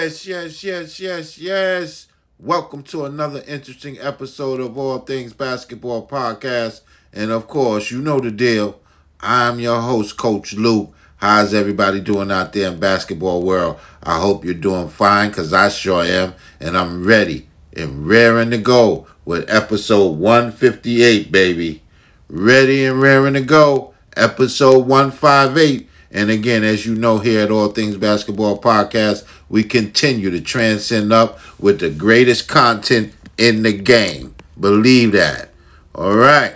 Yes, yes, yes, yes, yes. Welcome to another interesting episode of All Things Basketball Podcast. And of course, you know the deal. I'm your host, Coach Luke. How's everybody doing out there in basketball world? I hope you're doing fine because I sure am. And I'm ready and raring to go with episode 158, baby. Ready and raring to go. Episode 158. And again, as you know, here at All Things Basketball Podcast, we continue to transcend up with the greatest content in the game. Believe that. All right,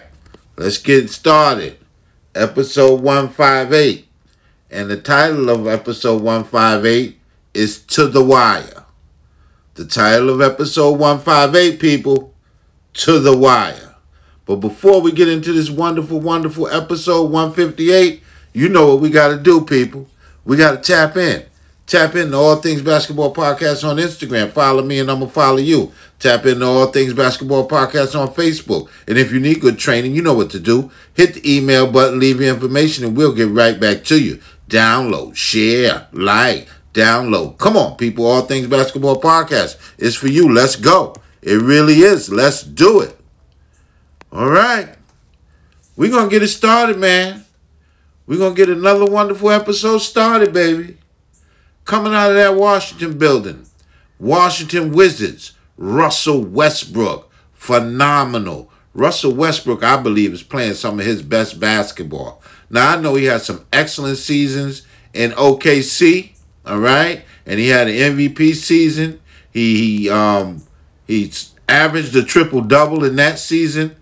let's get started. Episode 158. And the title of episode 158 is To the Wire. The title of episode 158, people, To the Wire. But before we get into this wonderful, wonderful episode 158, you know what we got to do, people. We got to tap in. Tap into All Things Basketball Podcast on Instagram. Follow me and I'm going to follow you. Tap into All Things Basketball Podcast on Facebook. And if you need good training, you know what to do. Hit the email button, leave your information, and we'll get right back to you. Download, share, like, download. Come on, people. All Things Basketball Podcast is for you. Let's go. It really is. Let's do it. All right. We're going to get it started, man. We're going to get another wonderful episode started, baby. Coming out of that Washington building, Washington Wizards, Russell Westbrook, phenomenal. Russell Westbrook, I believe, is playing some of his best basketball. Now, I know he had some excellent seasons in OKC, all right? And he had an MVP season. He, he um he averaged a triple double in that season.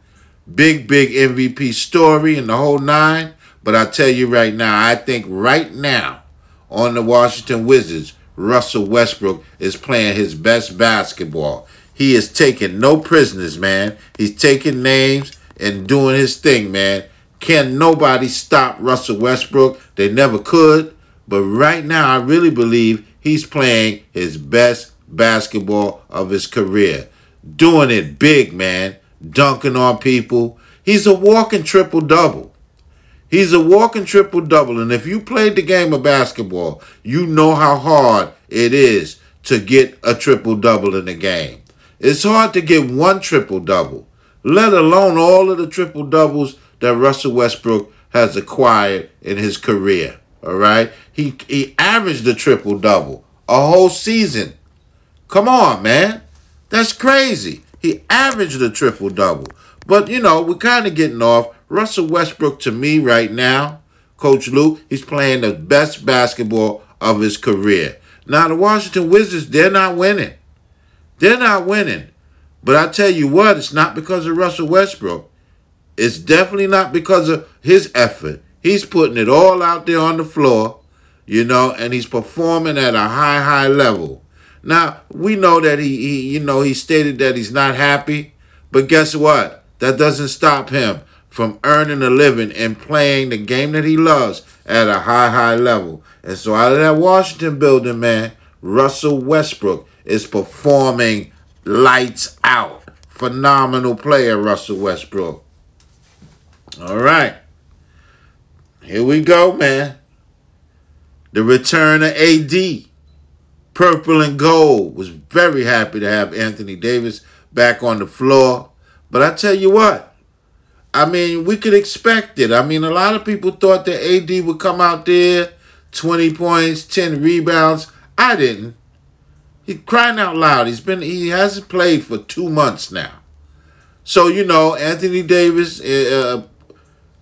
Big, big MVP story in the whole nine. But I tell you right now, I think right now on the Washington Wizards, Russell Westbrook is playing his best basketball. He is taking no prisoners, man. He's taking names and doing his thing, man. Can nobody stop Russell Westbrook? They never could. But right now, I really believe he's playing his best basketball of his career. Doing it big, man. Dunking on people. He's a walking triple double. He's a walking triple double. And if you played the game of basketball, you know how hard it is to get a triple double in the game. It's hard to get one triple double, let alone all of the triple doubles that Russell Westbrook has acquired in his career. All right? He he averaged a triple double a whole season. Come on, man. That's crazy. He averaged a triple double. But you know, we're kind of getting off. Russell Westbrook, to me right now, Coach Luke, he's playing the best basketball of his career. Now, the Washington Wizards, they're not winning. They're not winning. But I tell you what, it's not because of Russell Westbrook. It's definitely not because of his effort. He's putting it all out there on the floor, you know, and he's performing at a high, high level. Now, we know that he, he you know, he stated that he's not happy, but guess what? That doesn't stop him from earning a living and playing the game that he loves at a high, high level. And so out of that Washington building, man, Russell Westbrook is performing lights out. Phenomenal player, Russell Westbrook. All right. Here we go, man. The return of AD. Purple and gold. Was very happy to have Anthony Davis back on the floor. But I tell you what, I mean, we could expect it. I mean, a lot of people thought that AD would come out there, 20 points, 10 rebounds. I didn't. He's crying out loud. He's been he hasn't played for two months now. So, you know, Anthony Davis uh,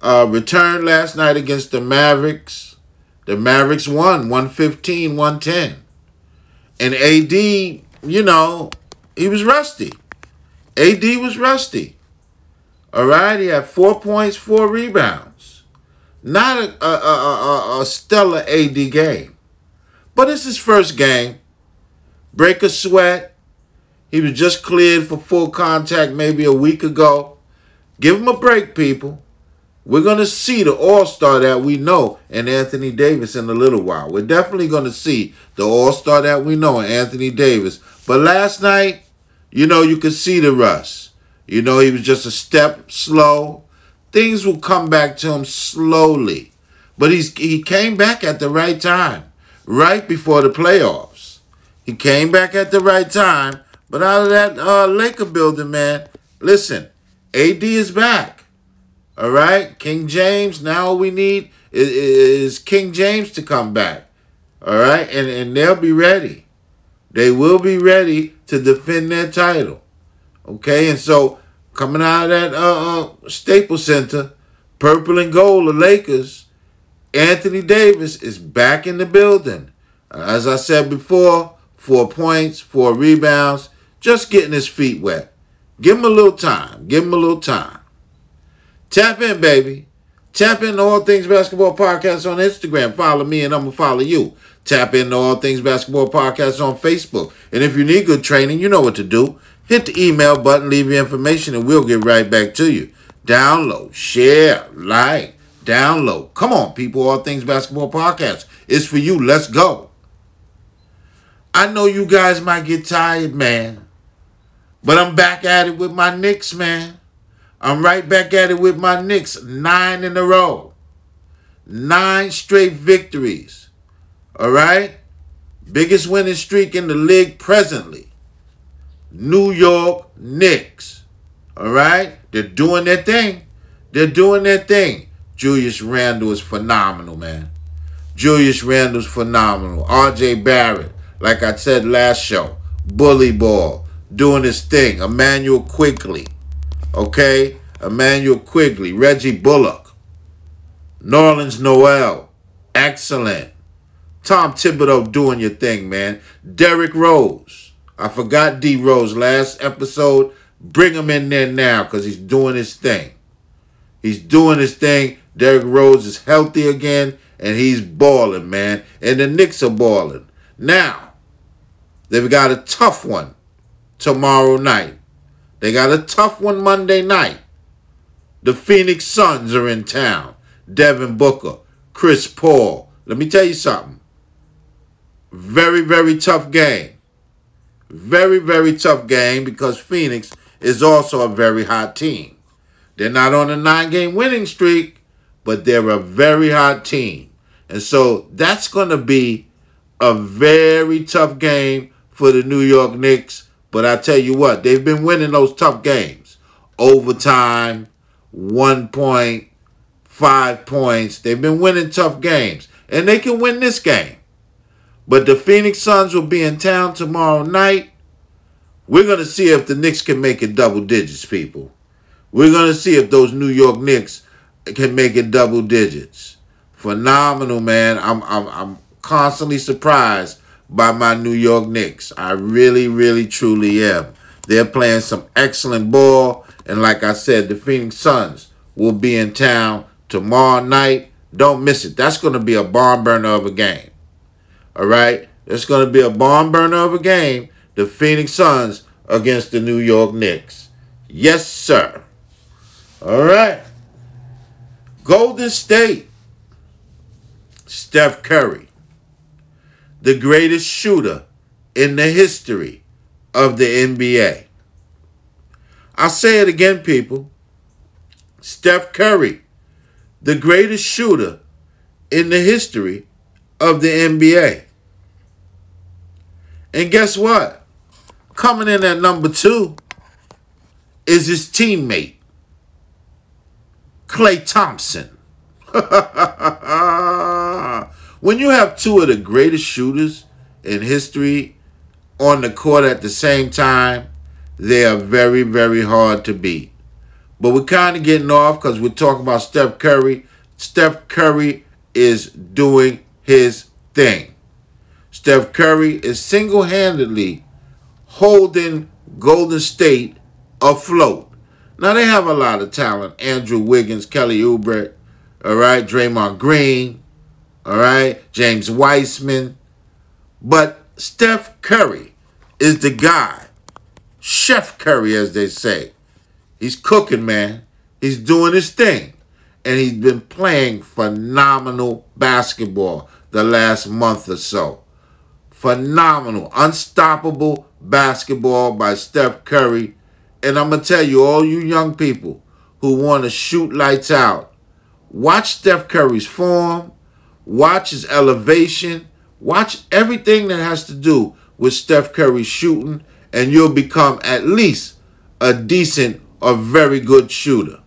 uh, returned last night against the Mavericks. The Mavericks won 115 110. And AD, you know, he was rusty. AD was rusty. All right, he had four points, four rebounds. Not a, a, a, a, stellar AD game, but it's his first game. Break a sweat. He was just cleared for full contact maybe a week ago. Give him a break, people. We're going to see the all star that we know in Anthony Davis in a little while. We're definitely going to see the all star that we know in Anthony Davis. But last night, you know, you could see the rust. You know, he was just a step slow. Things will come back to him slowly. But he's he came back at the right time, right before the playoffs. He came back at the right time. But out of that uh, Laker building, man, listen, AD is back. All right, King James. Now all we need is, is King James to come back. All right, and and they'll be ready. They will be ready to defend their title. Okay, and so coming out of that uh, uh, Staples Center, purple and gold, the Lakers. Anthony Davis is back in the building. As I said before, four points, four rebounds, just getting his feet wet. Give him a little time. Give him a little time. Tap in, baby. Tap in to All Things Basketball Podcast on Instagram. Follow me and I'm going to follow you. Tap in to All Things Basketball Podcast on Facebook. And if you need good training, you know what to do. Hit the email button, leave your information, and we'll get right back to you. Download, share, like, download. Come on, people. All Things Basketball Podcast. It's for you. Let's go. I know you guys might get tired, man. But I'm back at it with my Knicks, man. I'm right back at it with my Knicks. Nine in a row. Nine straight victories. All right? Biggest winning streak in the league presently. New York Knicks. All right? They're doing their thing. They're doing their thing. Julius Randle is phenomenal, man. Julius Randle's phenomenal. RJ Barrett, like I said last show, bully ball, doing his thing. Immanuel Quickley, okay? Immanuel Quickley, Reggie Bullock, Nerlens Noel, excellent. Tom Thibodeau doing your thing, man. Derrick Rose. I forgot D Rose last episode. Bring him in there now because he's doing his thing. He's doing his thing. Derrick Rose is healthy again and he's balling, man. And the Knicks are balling. Now, they've got a tough one tomorrow night. They got a tough one Monday night. The Phoenix Suns are in town. Devin Booker, Chris Paul. Let me tell you something. Very, very tough game. Very, very tough game because Phoenix is also a very hot team. They're not on a nine game winning streak, but they're a very hot team. And so that's going to be a very tough game for the New York Knicks. But I tell you what, they've been winning those tough games. Overtime, one point, five points. They've been winning tough games. And they can win this game. But the Phoenix Suns will be in town tomorrow night. We're going to see if the Knicks can make it double digits, people. We're going to see if those New York Knicks can make it double digits. Phenomenal, man. I'm, I'm, I'm constantly surprised by my New York Knicks. I really, really, truly am. They're playing some excellent ball. And like I said, the Phoenix Suns will be in town tomorrow night. Don't miss it. That's going to be a barn burner of a game. All right? It's going to be a barn burner of a game. The Phoenix Suns against the New York Knicks. Yes, sir. All right. Golden State. Steph Curry. The greatest shooter in the history of the NBA. I'll say it again, people. Steph Curry, the greatest shooter in the history of the NBA. And guess what? Coming in at number two is his teammate, Klay Thompson. when you have two of the greatest shooters in history on the court at the same time, they are very, very hard to beat. But we're kind of getting off because we're talking about Steph Curry. Steph Curry is doing his thing. Steph Curry is single handedly holding Golden State afloat. Now, they have a lot of talent Andrew Wiggins, Kelly Oubre, all right, Draymond Green, all right, James Wiseman. But Steph Curry is the guy Chef Curry, as they say. He's cooking, man. He's doing his thing. And he's been playing phenomenal basketball the last month or so. Phenomenal, unstoppable basketball by Steph Curry. And I'm going to tell you, all you young people who want to shoot lights out, watch Steph Curry's form, watch his elevation, watch everything that has to do with Steph Curry shooting, and you'll become at least a decent or very good shooter.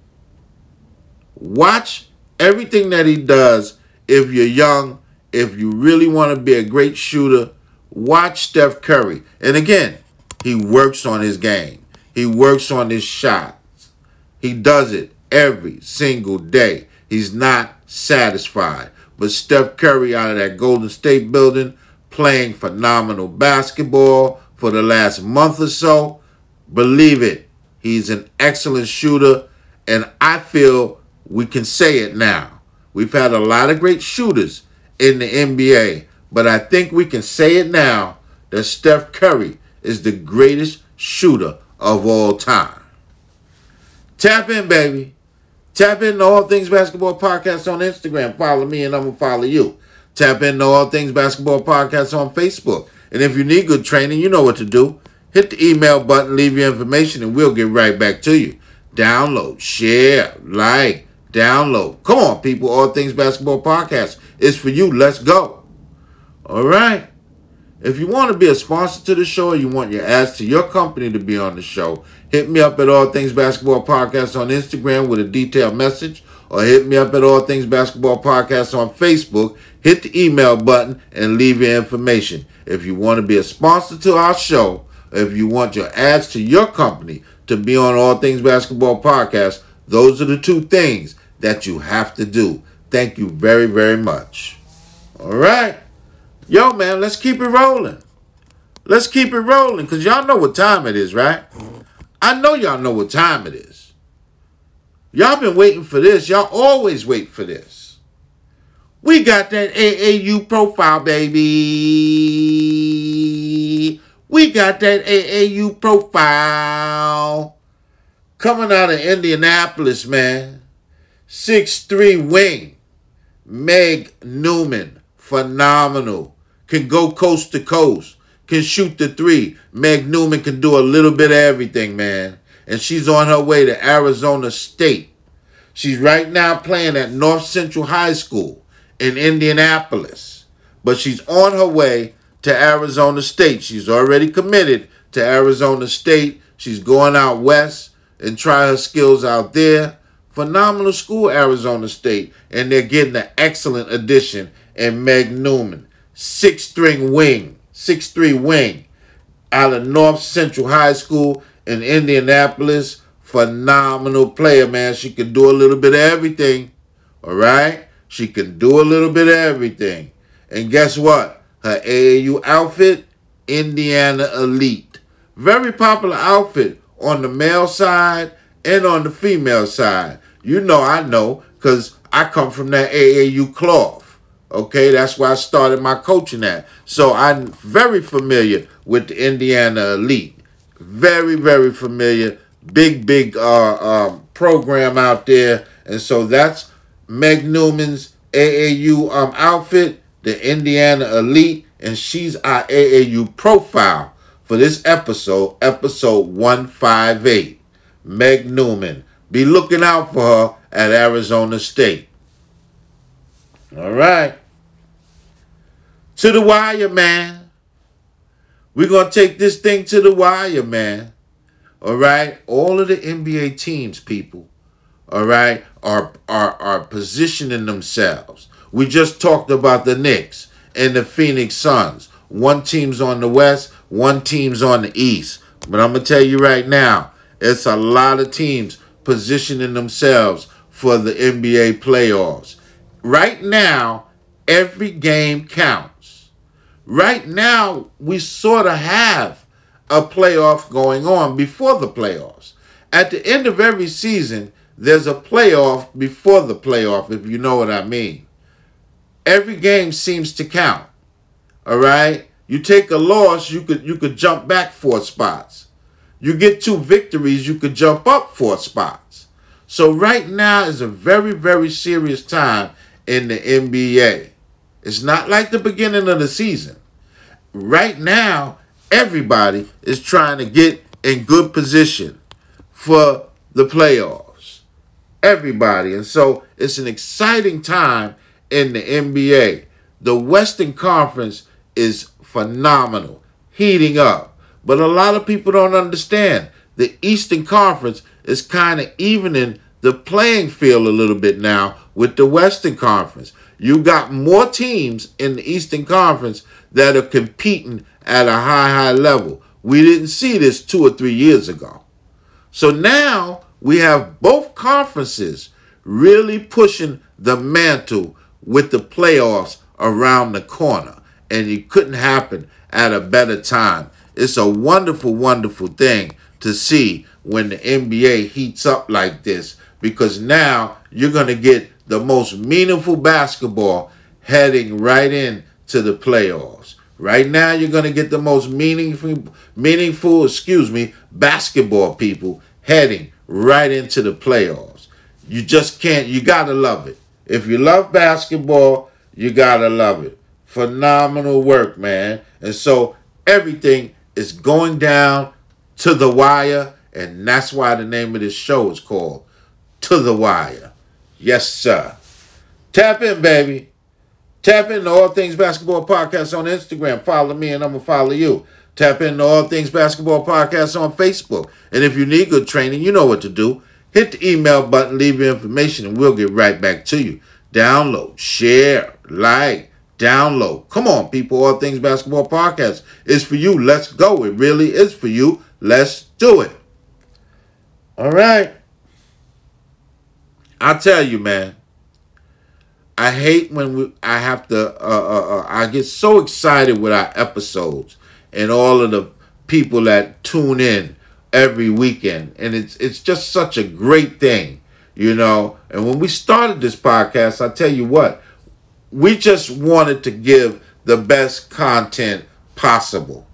Watch everything that he does if you're young, if you really want to be a great shooter. Watch Steph Curry. And again, he works on his game, he works on his shots. He does it every single day. He's not satisfied. But Steph Curry out of that Golden State building playing phenomenal basketball for the last month or so. Believe it, he's an excellent shooter, and I feel we can say it now. We've had a lot of great shooters in the NBA, but I think we can say it now that Steph Curry is the greatest shooter of all time. Tap in, baby. Tap into All Things Basketball Podcast on Instagram. Follow me and I'm going to follow you. Tap into All Things Basketball Podcast on Facebook. And if you need good training, you know what to do. Hit the email button, leave your information, and we'll get right back to you. Download, share, like, download. Come on, people. All Things Basketball Podcast is for you. Let's go. All right. If you want to be a sponsor to the show or you want your ads to your company to be on the show, hit me up at All Things Basketball Podcast on Instagram with a detailed message or hit me up at All Things Basketball Podcast on Facebook. Hit the email button and leave your information. If you want to be a sponsor to our show, if you want your ads to your company to be on All Things Basketball Podcast, those are the two things that you have to do. Thank you very, very much. All right. Yo, man, let's keep it rolling. Let's keep it rolling because y'all know what time it is, right? I know y'all know what time it is. Y'all been waiting for this. Y'all always wait for this. We got that AAU profile, baby. We got that AAU profile coming out of Indianapolis, man. Six-three wing. Meg Newman phenomenal. Can go coast to coast. Can shoot the three. Meg Newman can do a little bit of everything, man. And she's on her way to Arizona State. She's right now playing at North Central High School in Indianapolis. But she's on her way to Arizona State. She's already committed to Arizona State. She's going out west and try her skills out there. Phenomenal school, Arizona State. And they're getting an excellent addition and Meg Newman, six string wing, six three wing, out of North Central High School in Indianapolis. Phenomenal player, man. She can do a little bit of everything. All right? She can do a little bit of everything. And guess what? Her AAU outfit, Indiana Elite. Very popular outfit on the male side and on the female side. You know, I know, because I come from that AAU cloth. Okay, that's why I started my coaching at. So I'm very familiar with the Indiana Elite. Very, very familiar. Big, big uh, um, program out there. And so that's Meg Newman's AAU um, outfit, the Indiana Elite, and she's our AAU profile for this episode, episode 158. Meg Newman. Be looking out for her at Arizona State. All right to the wire, man. We're going to take this thing to the wire, man. All right? All of the NBA teams, people, all right, are, are, are positioning themselves. We just talked about the Knicks and the Phoenix Suns. One team's on the west, one team's on the east. But I'm going to tell you right now, it's a lot of teams positioning themselves for the NBA playoffs. Right now, every game counts. Right now, we sort of have a playoff going on before the playoffs. At the end of every season, there's a playoff before the playoff, if you know what I mean. Every game seems to count. All right? You take a loss, you could you could jump back four spots. You get two victories, you could jump up four spots. So right now is a very very serious time in the NBA. It's not like the beginning of the season. Right now, everybody is trying to get in good position for the playoffs. Everybody. And so it's an exciting time in the NBA. The Western Conference is phenomenal. heating up. But a lot of people don't understand. The Eastern Conference is kind of evening the playing field a little bit now with the Western Conference. You got more teams in the Eastern Conference that are competing at a high, high level. We didn't see this two or three years ago. So now we have both conferences really pushing the mantle with the playoffs around the corner. And it couldn't happen at a better time. It's a wonderful, wonderful thing to see when the NBA heats up like this because now you're going to get the most meaningful basketball heading right in to the playoffs. Right now you're going to get the most meaningful meaningful, excuse me, basketball people heading right into the playoffs. You just can't you got to love it. If you love basketball, you got to love it. Phenomenal work, man. And so everything is going down to the wire and that's why the name of this show is called To the Wire. Yes, sir. Tap in, baby. Tap in into All Things Basketball Podcast on Instagram. Follow me and I'm going to follow you. Tap in into All Things Basketball Podcast on Facebook. And if you need good training, you know what to do. Hit the email button, leave your information, and we'll get right back to you. Download, share, like, download. Come on, people. All Things Basketball Podcast is for you. Let's go. It really is for you. Let's do it. All right. I tell you, man. I hate when we, I have to. Uh, uh, uh, I get so excited with our episodes and all of the people that tune in every weekend, and it's it's just such a great thing, you know. And when we started this podcast, I tell you what, we just wanted to give the best content possible.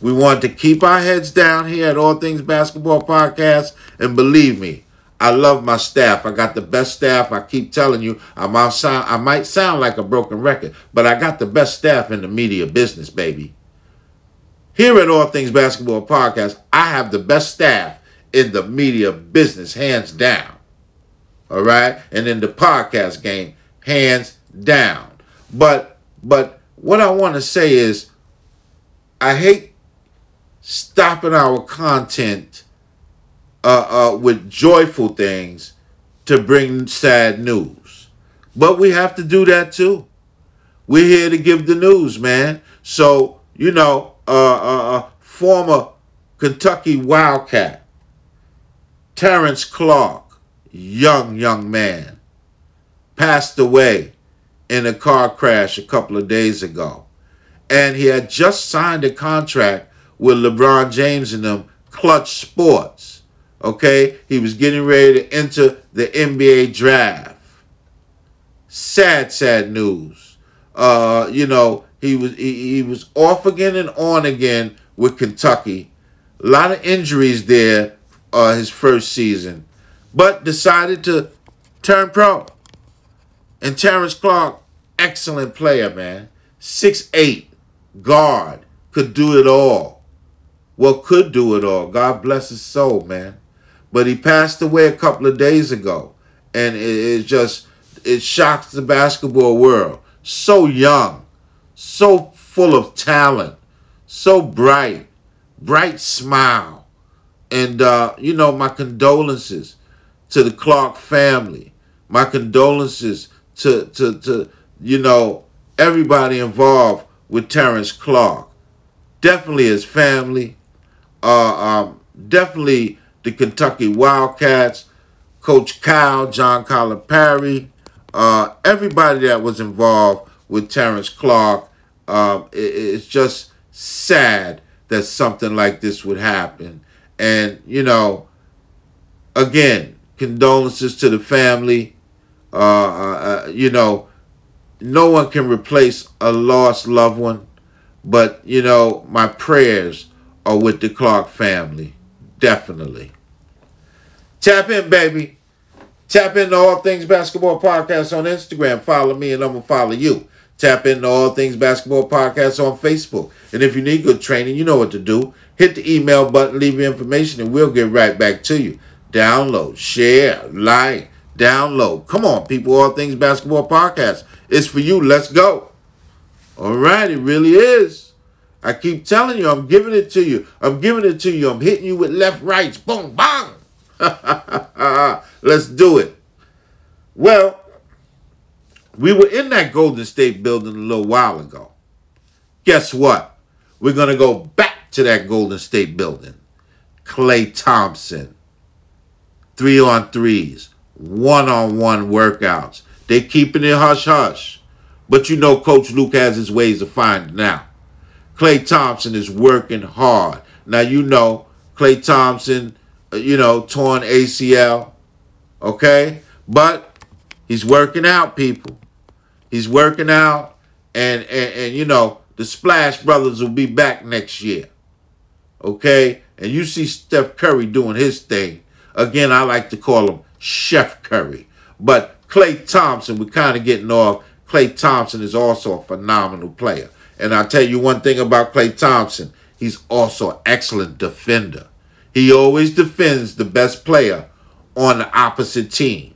We wanted to keep our heads down here at All Things Basketball Podcast. And believe me, I love my staff. I got the best staff. I keep telling you, I might sound, I might sound like a broken record, but I got the best staff in the media business, baby. Here at All Things Basketball Podcast, I have the best staff in the media business, hands down. All right? And in the podcast game, hands down. But but what I want to say is I hate stopping our content uh, uh, with joyful things to bring sad news. But we have to do that too. We're here to give the news, man. So, you know, uh, uh, uh former Kentucky Wildcat, Terrence Clarke, young, young man, passed away in a car crash a couple of days ago. And he had just signed a contract with LeBron James and them Clutch Sports. Okay? He was getting ready to enter the NBA draft. Sad, sad news. Uh, you know, he was he, he was off again and on again with Kentucky. A lot of injuries there uh, his first season, but decided to turn pro. And Terrence Clarke, excellent player, man. Six eight, guard, could do it all well, could do it all. God bless his soul, man. But he passed away a couple of days ago. And it, it just, it shocks the basketball world. So young, so full of talent, so bright, bright smile. And, uh, you know, my condolences to the Clarke family. My condolences to, to, to you know, everybody involved with Terrence Clarke. Definitely his family, uh, um, definitely the Kentucky Wildcats, Coach Cal, John Calipari, uh, everybody that was involved with Terrence Clarke. Um, it, it's just sad that something like this would happen. And, you know, again, condolences to the family. Uh, uh, uh you know, no one can replace a lost loved one, but, you know, my prayers are with the Clarke family. Definitely. Tap in, baby. Tap into All Things Basketball Podcast on Instagram. Follow me and I'm going to follow you. Tap into All Things Basketball Podcast on Facebook. And if you need good training, you know what to do. Hit the email button, leave your information, and we'll get right back to you. Download, share, like, download. Come on, people. All Things Basketball Podcast. It's for you. Let's go. All right, it really is. I keep telling you, I'm giving it to you. I'm giving it to you. I'm hitting you with left rights. Boom, bang. Let's do it. Well, we were in that Golden State building a little while ago. Guess what? We're going to go back to that Golden State building. Klay Thompson, three on threes, one on one workouts. They keeping it hush hush. But you know Coach Luke has his ways of finding out. Klay Thompson is working hard. Now you know Klay Thompson, uh, you know, torn ACL. Okay? But he's working out, people. He's working out, and, and, and you know, the Splash Brothers will be back next year. Okay? And you see Steph Curry doing his thing. Again, I like to call him Chef Curry. But Klay Thompson, we're kind of getting off. Klay Thompson is also a phenomenal player. And I'll tell you one thing about Klay Thompson. He's also an excellent defender. He always defends the best player on the opposite team.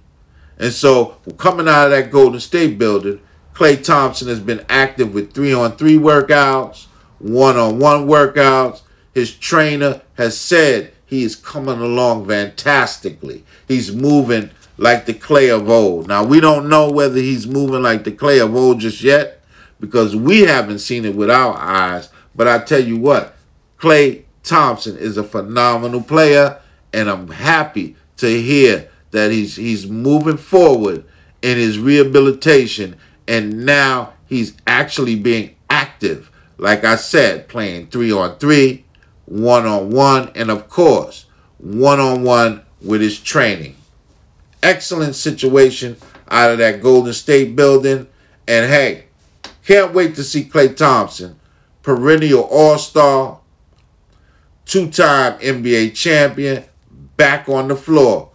And so, coming out of that Golden State building, Klay Thompson has been active with three on three workouts, one on one workouts. His trainer has said he is coming along fantastically. He's moving like the Klay of old. Now, we don't know whether he's moving like the Klay of old just yet because we haven't seen it with our eyes. But I tell you what, Klay Thompson is a phenomenal player, and I'm happy to hear that he's he's moving forward in his rehabilitation, and now he's actually being active. Like I said, playing three on three, one on one, and of course, one on one with his training. Excellent situation out of that Golden State building. And hey, can't wait to see Klay Thompson, perennial All Star, two time NBA champion, back on the floor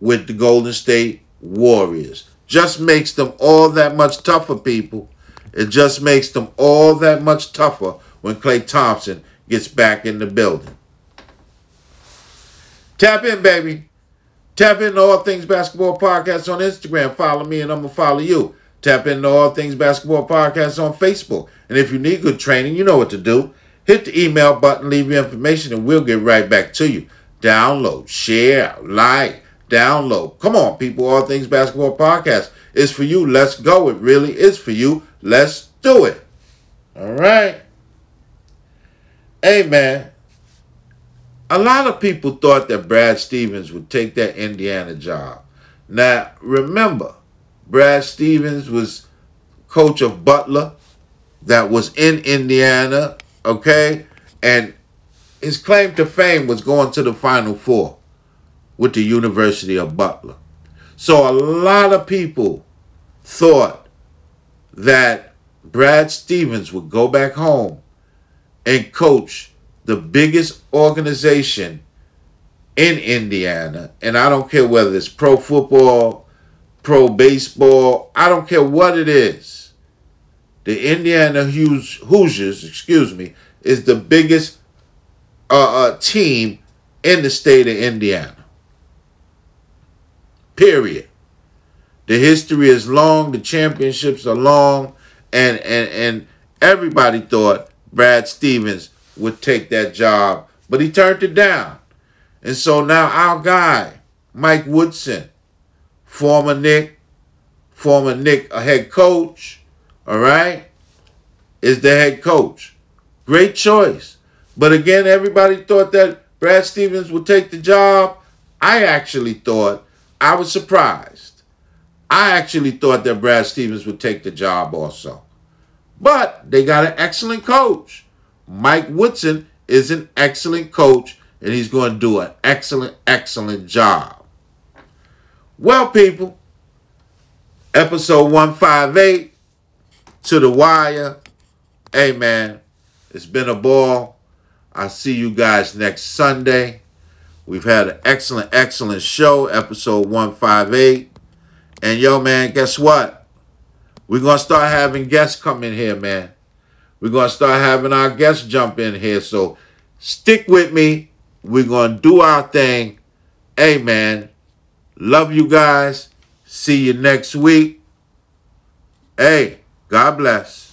with the Golden State Warriors. Just makes them all that much tougher, people. It just makes them all that much tougher when Klay Thompson gets back in the building. Tap in, baby. Tap into All Things Basketball Podcast on Instagram. Follow me and I'm going to follow you. Tap into All Things Basketball Podcast on Facebook. And if you need good training, you know what to do. Hit the email button, leave your information, and we'll get right back to you. Download, share, like, download. Come on, people. All Things Basketball Podcast is for you. Let's go. It really is for you. Let's do it. All right. Hey, man. A lot of people thought that Brad Stevens would take that Indiana job. Now, remember, Brad Stevens was coach of Butler that was in Indiana, okay? And his claim to fame was going to the Final Four with the University of Butler. So a lot of people thought that Brad Stevens would go back home and coach the biggest organization in Indiana. And I don't care whether it's pro football, pro baseball, I don't care what it is. The Indiana Hoosiers, excuse me, is the biggest uh, uh, team in the state of Indiana. Period. The history is long, the championships are long, and and and everybody thought Brad Stevens would take that job, but he turned it down. And so now our guy, Mike Woodson, former Knick, former Knick, a head coach, all right, is the head coach. Great choice. But again, everybody thought that Brad Stevens would take the job. I actually thought, I was surprised. I actually thought that Brad Stevens would take the job also. But they got an excellent coach. Mike Woodson is an excellent coach, and he's going to do an excellent, excellent job. Well, people, episode 158 to the wire. Hey, man, it's been a ball. I'll see you guys next Sunday. We've had an excellent, excellent show, episode 158. And yo, man, guess what? We're going to start having guests come in here, man. We're going to start having our guests jump in here. So stick with me. We're going to do our thing. Hey, man, love you guys. See you next week. Hey, God bless.